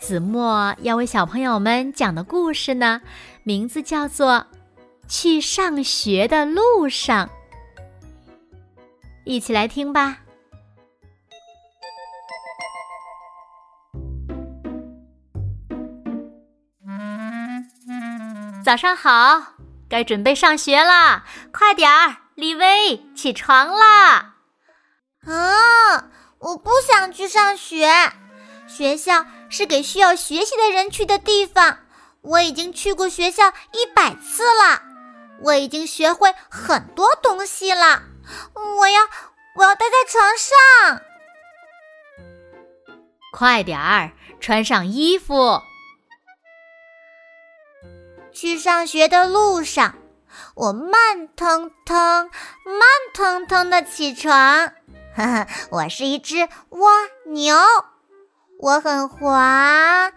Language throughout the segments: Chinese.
子墨要为小朋友们讲的故事呢，名字叫做《去上学的路上》，一起来听吧。早上好，该准备上学啦！快点儿，李薇，起床啦！啊，我不想去上学，学校。是给需要学习的人去的地方。我已经去过学校一百次了，我已经学会很多东西了。我要，我要待在床上。快点儿，穿上衣服。去上学的路上，我慢腾腾、慢腾腾的起床。呵呵，我是一只蜗牛。我很滑，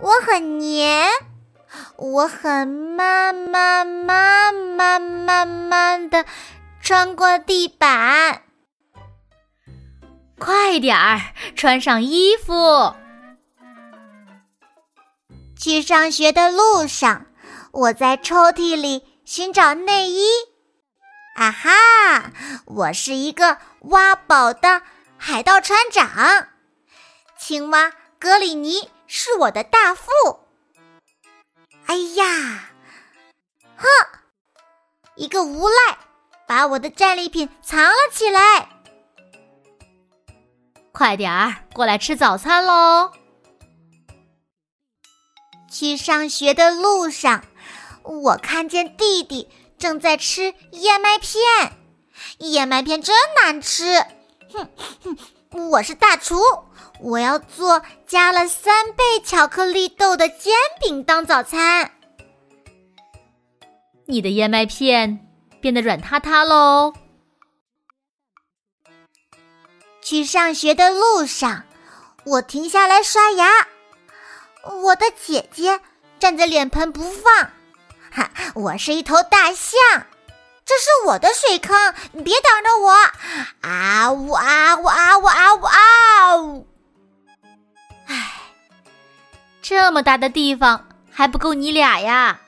我很黏，我很慢慢慢慢慢慢的穿过地板。快点儿，穿上衣服。去上学的路上，我在抽屉里寻找内衣。啊哈！我是一个挖宝的海盗船长。青蛙格里尼是我的大副。哎呀，哼！一个无赖把我的战利品藏了起来。快点儿过来吃早餐喽！去上学的路上，我看见弟弟正在吃燕麦片。燕麦片真难吃。哼哼，我是大厨。我要做加了三倍巧克力豆的煎饼当早餐。你的燕麦片变得软塌塌喽。去上学的路上，我停下来刷牙。我的姐姐站在脸盆不放。哈，我是一头大象，这是我的水坑，你别挡着我！啊呜啊呜啊呜啊呜啊呜！这么大的地方还不够你俩呀！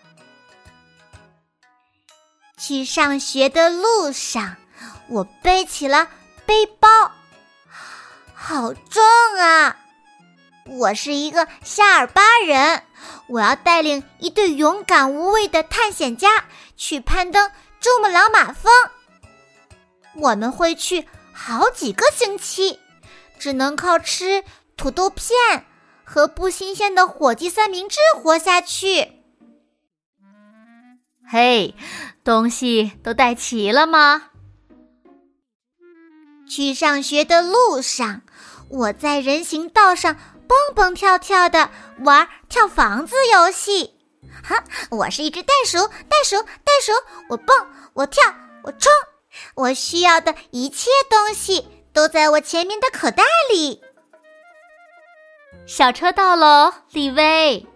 去上学的路上，我背起了背包，好重啊！我是一个夏尔巴人，我要带领一队勇敢无畏的探险家去攀登珠穆朗玛峰。我们会去好几个星期，只能靠吃土豆片。和不新鲜的火鸡三明治活下去。嘿，东西都带齐了吗？去上学的路上，我在人行道上蹦蹦跳跳的玩跳房子游戏。哈，我是一只袋鼠，袋鼠，袋鼠，我蹦，我跳，我冲，我需要的一切东西都在我前面的口袋里。小车到喽，李威！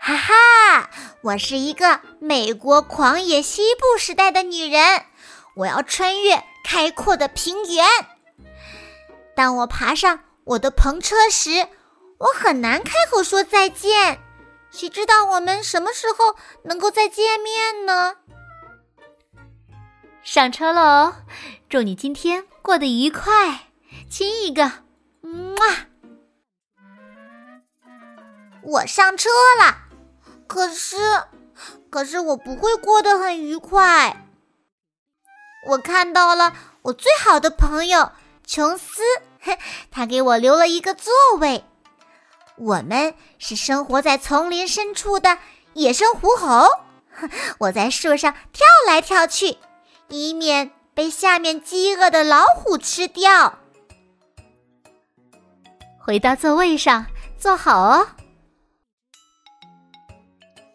哈哈，我是一个美国狂野西部时代的女人，我要穿越开阔的平原。当我爬上我的篷车时，我很难开口说再见。谁知道我们什么时候能够再见面呢？上车喽！祝你今天过得愉快，亲一个。哇！我上车了，可是，可是我不会过得很愉快。我看到了我最好的朋友琼斯，他给我留了一个座位。我们是生活在丛林深处的野生狐猴，我在树上跳来跳去，以免被下面饥饿的老虎吃掉。回到座位上，坐好哦。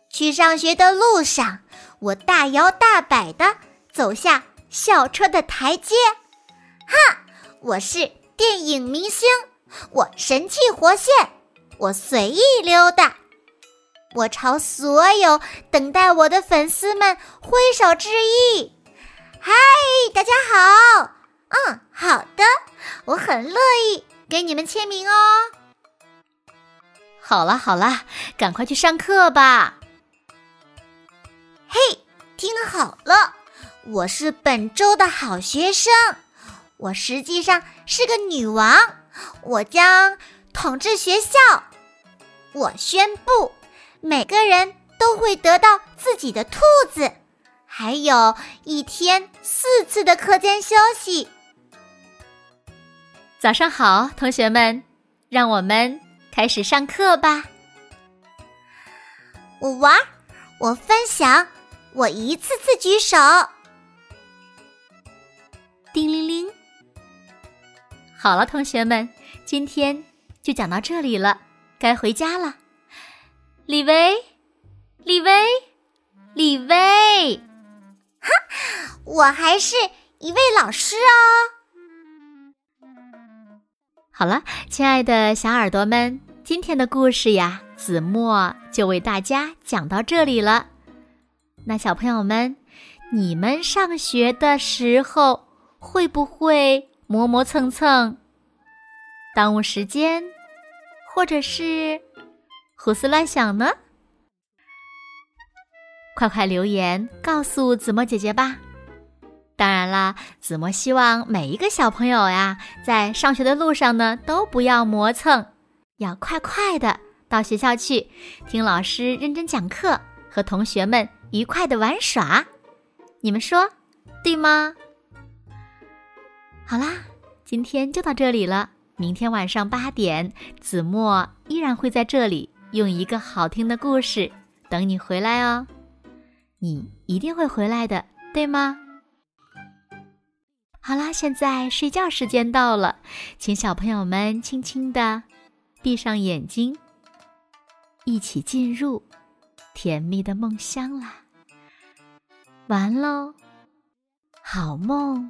去上学的路上，我大摇大摆地走下校车的台阶。哈，我是电影明星，我神气活现，我随意溜达，我朝所有等待我的粉丝们挥手致意。嗨，大家好！嗯，好的，我很乐意给你们签名哦。好了好了，赶快去上课吧。嘿，听好了，我是本周的好学生，我实际上是个女王，我将统治学校。我宣布，每个人都会得到自己的兔子，还有一天四次的课间休息。早上好，同学们，让我们开始上课吧。我玩，我分享，我一次次举手。叮铃铃，好了，同学们，今天就讲到这里了，该回家了。李维，李维，李维，哈，我还是一位老师哦。好了，亲爱的小耳朵们，今天的故事呀，子墨就为大家讲到这里了。那小朋友们，你们上学的时候会不会磨磨蹭蹭、耽误时间，或者是胡思乱想呢？快快留言告诉子墨姐姐吧。当然啦，子墨希望每一个小朋友呀，在上学的路上呢，都不要磨蹭，要快快的到学校去，听老师认真讲课，和同学们愉快的玩耍。你们说对吗？好啦，今天就到这里了。明天晚上八点，子墨依然会在这里，用一个好听的故事等你回来哦。你一定会回来的，对吗？好啦，现在睡觉时间到了，请小朋友们轻轻的闭上眼睛，一起进入甜蜜的梦乡啦。完喽，好梦。